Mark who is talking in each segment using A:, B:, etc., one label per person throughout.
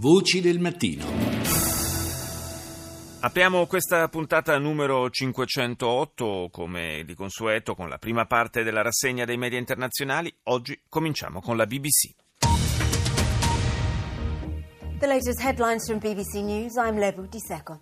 A: Voci del mattino.
B: Apriamo questa puntata numero 508, come di consueto, con la prima parte della rassegna dei media internazionali. Oggi cominciamo con la BBC.
C: The latest headlines from BBC News. I'm Lebu Diseko.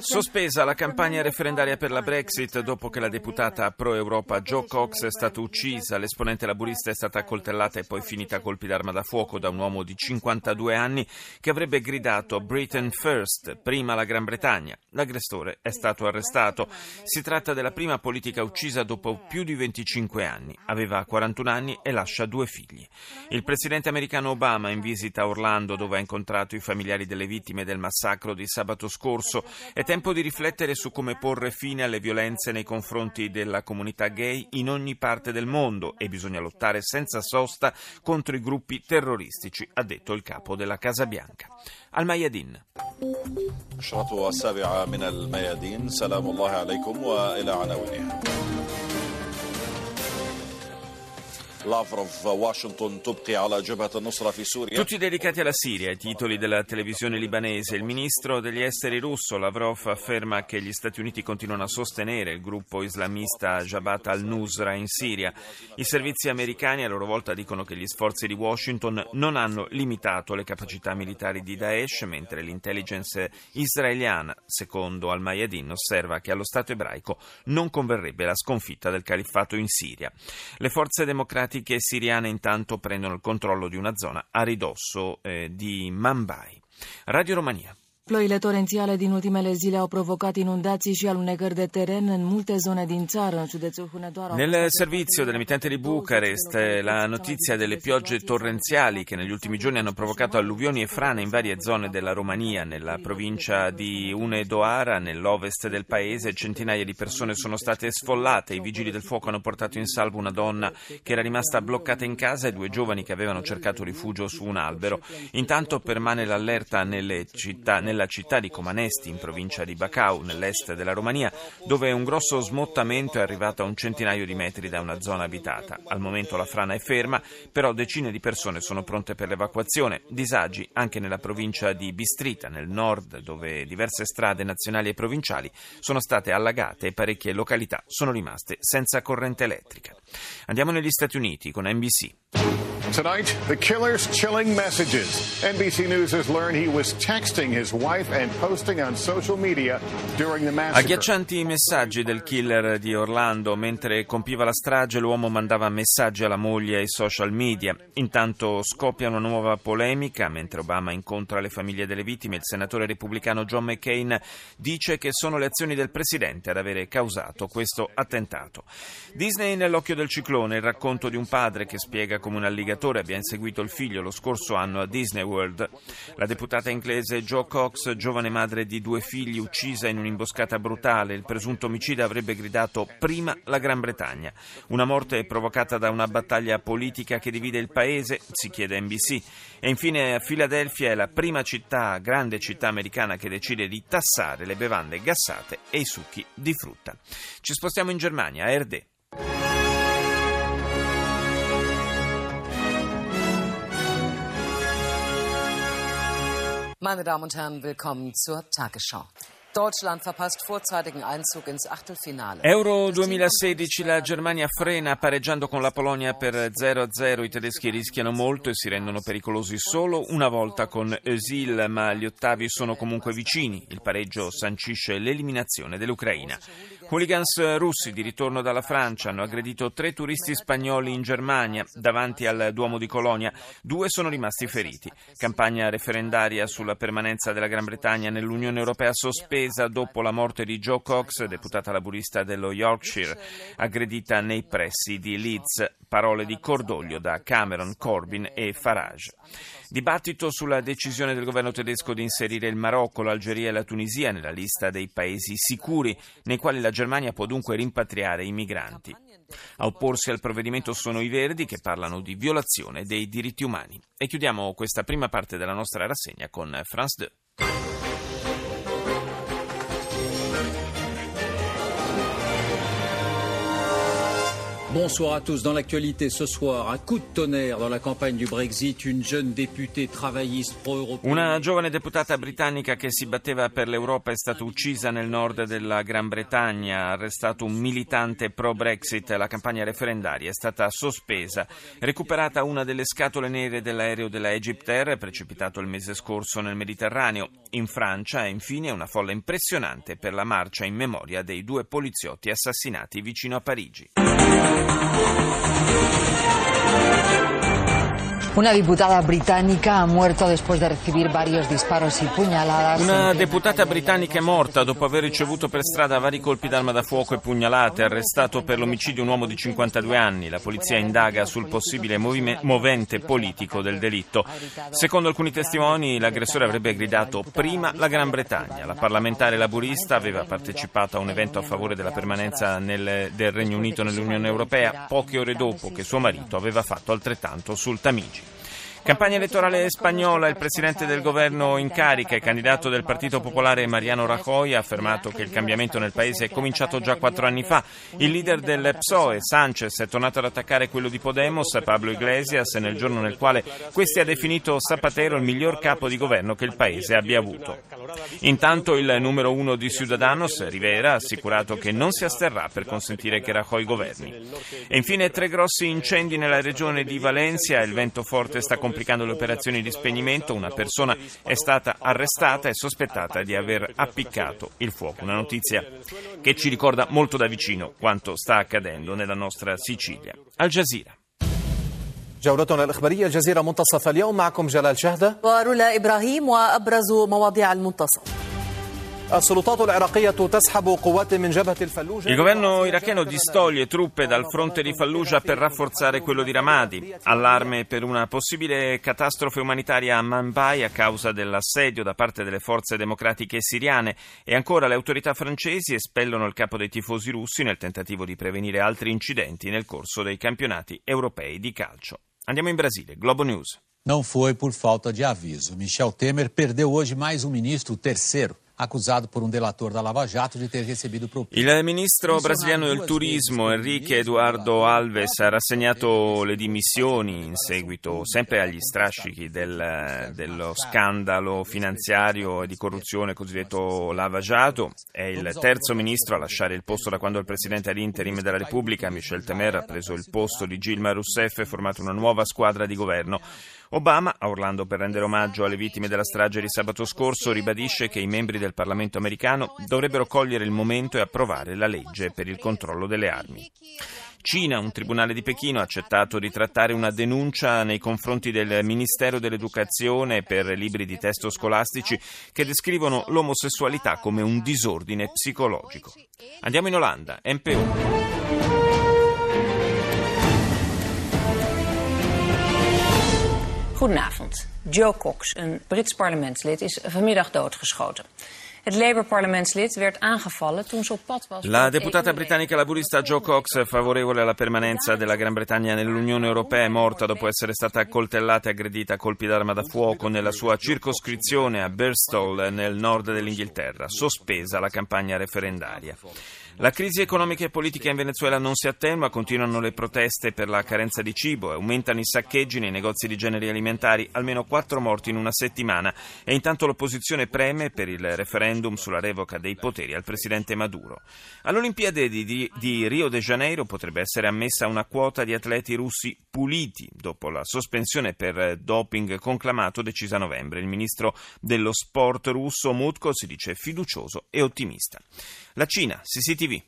B: Sospesa la campagna referendaria per la Brexit dopo che la deputata pro-Europa Jo Cox è stata uccisa. L'esponente laburista è stata accoltellata e poi finita a colpi d'arma da fuoco da un uomo di 52 anni che avrebbe gridato Britain First, prima la Gran Bretagna. L'aggressore è stato arrestato. Si tratta della prima politica uccisa dopo più di 25 anni. Aveva 41 anni e lascia due figli. Il presidente americano Obama in visita a Orlando dove ha incontrato i familiari familiari delle vittime del massacro di sabato scorso. È tempo di riflettere su come porre fine alle violenze nei confronti della comunità gay in ogni parte del mondo e bisogna lottare senza sosta contro i gruppi terroristici, ha detto il capo della Casa Bianca. Al Mayadin. الشرطة السابعة من الميادين سلام الله عليكم وإلى عناوينها tutti dedicati alla Siria, i titoli della televisione libanese. Il ministro degli esteri russo Lavrov afferma che gli Stati Uniti continuano a sostenere il gruppo islamista Jabhat al-Nusra in Siria. I servizi americani a loro volta dicono che gli sforzi di Washington non hanno limitato le capacità militari di Daesh, mentre l'intelligence israeliana, secondo Al-Mayadin, osserva che allo Stato ebraico non converrebbe la sconfitta del califfato in Siria. Le forze democratiche democratiche siriane intanto prendono il controllo di una zona a ridosso eh, di Mambai. Radio Romania.
D: Ploile torențiale din ultimele zile au provocat inundații și alunecări de teren în multe zone din țară, în județul Hunedoara.
B: Nel servizio dell'emittente di Bucarest la notizia delle piogge torrenziali che negli ultimi giorni hanno provocato alluvioni e frane in varie zone della Romania, nella provincia di Unedoara, nell'ovest del paese, centinaia di persone sono state sfollate. I vigili del fuoco hanno portato in salvo una donna che era rimasta bloccata in casa e due giovani che avevano cercato rifugio su un albero. Intanto permane l'allerta nelle città, nella nella città di Comanesti, in provincia di Bacau, nell'est della Romania, dove un grosso smottamento è arrivato a un centinaio di metri da una zona abitata. Al momento la frana è ferma, però decine di persone sono pronte per l'evacuazione. Disagi anche nella provincia di Bistrita, nel nord, dove diverse strade nazionali e provinciali sono state allagate e parecchie località sono rimaste senza corrente elettrica. Andiamo negli Stati Uniti con NBC.
E: Tonight, the killer's chilling messages. NBC News has learned he was texting his wife and posting on social media during the massacre.
B: Agghiaccianti messaggi del killer di Orlando. Mentre compiva la strage, l'uomo mandava messaggi alla moglie ai social media. Intanto scoppia una nuova polemica. Mentre Obama incontra le famiglie delle vittime, il senatore repubblicano John McCain dice che sono le azioni del presidente ad avere causato questo attentato. Disney nell'occhio del ciclone, il racconto di un padre che spiega come un alligatore senatore abbia inseguito il figlio lo scorso anno a Disney World. La deputata inglese Jo Cox, giovane madre di due figli, uccisa in un'imboscata brutale. Il presunto omicida avrebbe gridato prima la Gran Bretagna. Una morte provocata da una battaglia politica che divide il paese, si chiede NBC. E infine Filadelfia è la prima città, grande città americana che decide di tassare le bevande gassate e i succhi di frutta. Ci spostiamo in Germania, a Erde.
F: Meine Damen und Herren, willkommen zur Tagesschau. Deutschland verpasst vorzeitigen Einzug ins Achtelfinale.
B: Euro 2016 la Germania frena pareggiando con la Polonia per 0-0. I tedeschi rischiano molto e si rendono pericolosi solo una volta con Özil, ma gli ottavi sono comunque vicini. Il pareggio sancisce l'eliminazione dell'Ucraina. Hooligans russi di ritorno dalla Francia hanno aggredito tre turisti spagnoli in Germania davanti al Duomo di Colonia. Due sono rimasti feriti. Campagna referendaria sulla permanenza della Gran Bretagna nell'Unione Europea sospesa dopo la morte di Joe Cox, deputata laburista dello Yorkshire, aggredita nei pressi di Leeds. Parole di cordoglio da Cameron, Corbyn e Farage. Dibattito sulla decisione del governo tedesco di inserire il Marocco, l'Algeria e la Tunisia nella lista dei paesi sicuri nei quali la Germania può dunque rimpatriare i migranti. A opporsi al provvedimento sono i Verdi che parlano di violazione dei diritti umani. E chiudiamo questa prima parte della nostra rassegna con France 2.
A: Bonsoir à tous. Dans l'actualité ce soir, un coup de tonnerre dans la campagne du Brexit, une jeune députée travailliste pro-européenne.
B: Una giovane deputata britannica che si batteva per l'Europa è stata uccisa nel nord della Gran Bretagna, arrestato un militante pro-Brexit, la campagna referendaria è stata sospesa, recuperata una delle scatole nere dell'aereo della Egypt Air precipitato il mese scorso nel Mediterraneo. In Francia, infine, una folla impressionante per la marcia in memoria dei due poliziotti assassinati vicino a Parigi. うん。
G: Una diputada británica ha muerto después de recibir varios disparos y puñaladas.
B: Una deputata britannica è morta dopo aver ricevuto per strada vari colpi d'arma da fuoco e pugnalate. Arrestato per l'omicidio un uomo di 52 anni. La polizia indaga sul possibile movime- movente politico del delitto. Secondo alcuni testimoni, l'aggressore avrebbe gridato prima la Gran Bretagna. La parlamentare laburista aveva partecipato a un evento a favore della permanenza nel- del Regno Unito nell'Unione Europea poche ore dopo che suo marito aveva fatto altrettanto sul Tamigi. Campagna elettorale spagnola, il presidente del governo in carica e candidato del Partito Popolare Mariano Rajoy ha affermato che il cambiamento nel paese è cominciato già quattro anni fa. Il leader del PSOE, Sanchez, è tornato ad attaccare quello di Podemos, Pablo Iglesias, nel giorno nel quale questi ha definito Zapatero il miglior capo di governo che il paese abbia avuto. Intanto il numero uno di Ciudadanos, Rivera, ha assicurato che non si asterrà per consentire che Rajoy governi. E infine tre grossi incendi nella regione di Valencia, il vento forte sta complicando le operazioni di spegnimento, una persona è stata arrestata e sospettata di aver appiccato il fuoco. Una notizia che ci ricorda molto da vicino quanto sta accadendo nella nostra Sicilia. Al Jazeera.
H: جولتنا الإخبارية الجزيرة منتصف اليوم معكم جلال شهدة
I: ورولا إبراهيم وأبرز مواضيع المنتصف
B: il governo iracheno distoglie truppe dal fronte di Fallujah per rafforzare quello di Ramadi. Allarme per una possibile catastrofe umanitaria a Manbay a causa dell'assedio da parte delle forze democratiche siriane. E ancora le autorità francesi espellono il capo dei tifosi russi nel tentativo di prevenire altri incidenti nel corso dei campionati europei di calcio. Andiamo in Brasile. Globo News.
J: Não foi por falta de aviso. Michel Temer perdeu hoje mais um ministro, o terceiro, acusado por um delator da Lava Jato de ter recebido propina.
B: Il ministro brasiliano del turismo Enrique Eduardo Alves ha rassegnato le dimissioni in seguito sempre agli strascichi del- dello scandalo finanziario e di corruzione cosiddetto Lava Jato. È il terzo ministro a lasciare il posto da quando il presidente all'interim della Repubblica, Michel Temer, ha preso il posto di Gilma Rousseff e formato una nuova squadra di governo. Obama, a Orlando per rendere omaggio alle vittime della strage di sabato scorso, ribadisce che i membri del Parlamento americano dovrebbero cogliere il momento e approvare la legge per il controllo delle armi. Cina, un tribunale di Pechino ha accettato di trattare una denuncia nei confronti del Ministero dell'Educazione per libri di testo scolastici che descrivono l'omosessualità come un disordine psicologico. Andiamo in Olanda, NPO.
K: Goedenavond. Joe Cox, een Brits parlementslid, is vanmiddag doodgeschoten. Het Labour-parlementslid werd aangevallen toen ze op pad was.
B: La deputata britannica laburista Jo Cox, favorevole alla permanenza della Gran Bretagna nell'Unione Europea, è morta dopo essere stata accoltellata e aggredita a colpi d'arma da fuoco nella sua circoscrizione a Birstall, nel nord dell'Inghilterra, sospesa la campagna referendaria. La crisi economica e politica in Venezuela non si attenua, continuano le proteste per la carenza di cibo, aumentano i saccheggi nei negozi di generi alimentari, almeno quattro morti in una settimana e intanto l'opposizione preme per il referendum sulla revoca dei poteri al presidente Maduro. All'Olimpiade di, di- di Rio de Janeiro potrebbe essere ammessa una quota di atleti russi puliti dopo la sospensione per doping conclamato decisa a novembre. Il ministro dello sport russo Mutko si dice fiducioso e ottimista. La Cina, CCTV.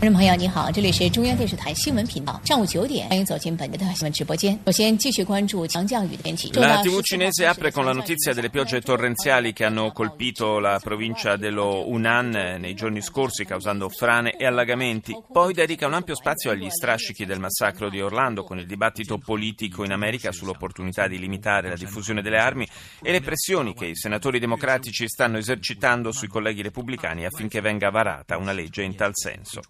L: 观众朋友，你好，这里是中央电视台新闻频道，上午九点，欢迎走进本台的新闻直播间。首先继续关注强降雨的天气。
B: La TV cinese apre con la notizia delle piogge torrenziali che hanno colpito la provincia dello Hunan eh, nei giorni scorsi causando frane e allagamenti. Poi dedica un ampio spazio agli strascichi del massacro di Orlando con il dibattito politico in America sull'opportunità di limitare la diffusione delle armi e le pressioni che i senatori democratici stanno esercitando sui colleghi repubblicani affinché venga varata una legge in tal senso.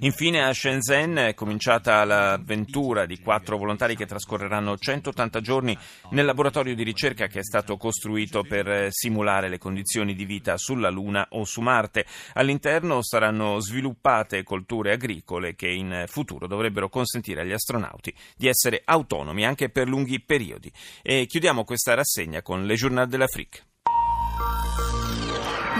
B: Infine a Shenzhen è cominciata l'avventura di quattro volontari che trascorreranno 180 giorni nel laboratorio di ricerca che è stato costruito per simulare le condizioni di vita sulla Luna o su Marte. All'interno saranno sviluppate colture agricole che in futuro dovrebbero consentire agli astronauti di essere autonomi anche per lunghi periodi. E chiudiamo questa rassegna con Le Journal de l'Afrique.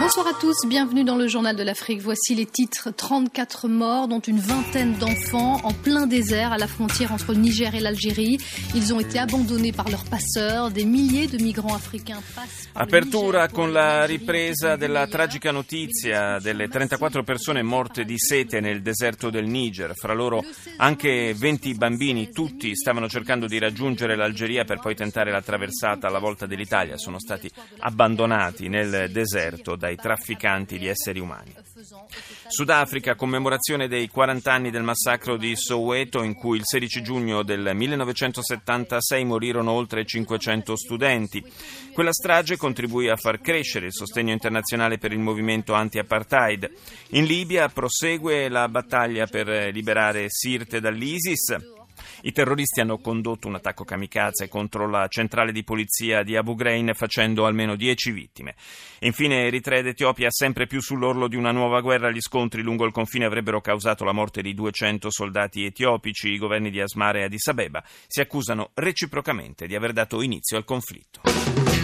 M: Bonsoir à tous, bienvenue dans le journal de l'Afrique. Voici les titres 34 morts, dont une vingtaine d'enfants en plein désert à la frontière entre le Niger et l'Algérie. Ils ont été abandonnés par leurs passeurs. Des milliers de migrants africains passent par
B: Apertura con la ripresa della tragica notizia delle 34 persone morte di sete nel deserto del Niger. Fra loro anche 20 bambini, tutti stavano cercando di raggiungere l'Algeria per poi tentare la traversata alla volta dell'Italia. Sono stati abbandonati nel deserto dai trafficanti di esseri umani. Sudafrica, commemorazione dei 40 anni del massacro di Soweto in cui il 16 giugno del 1976 morirono oltre 500 studenti. Quella strage contribuì a far crescere il sostegno internazionale per il movimento anti-apartheid. In Libia prosegue la battaglia per liberare Sirte dall'ISIS. I terroristi hanno condotto un attacco kamikaze contro la centrale di polizia di Abu Ghraib facendo almeno 10 vittime. Infine Eritrea ed Etiopia sempre più sull'orlo di una nuova guerra. Gli scontri lungo il confine avrebbero causato la morte di 200 soldati etiopici. I governi di Asmara e Addis Abeba si accusano reciprocamente di aver dato inizio al conflitto.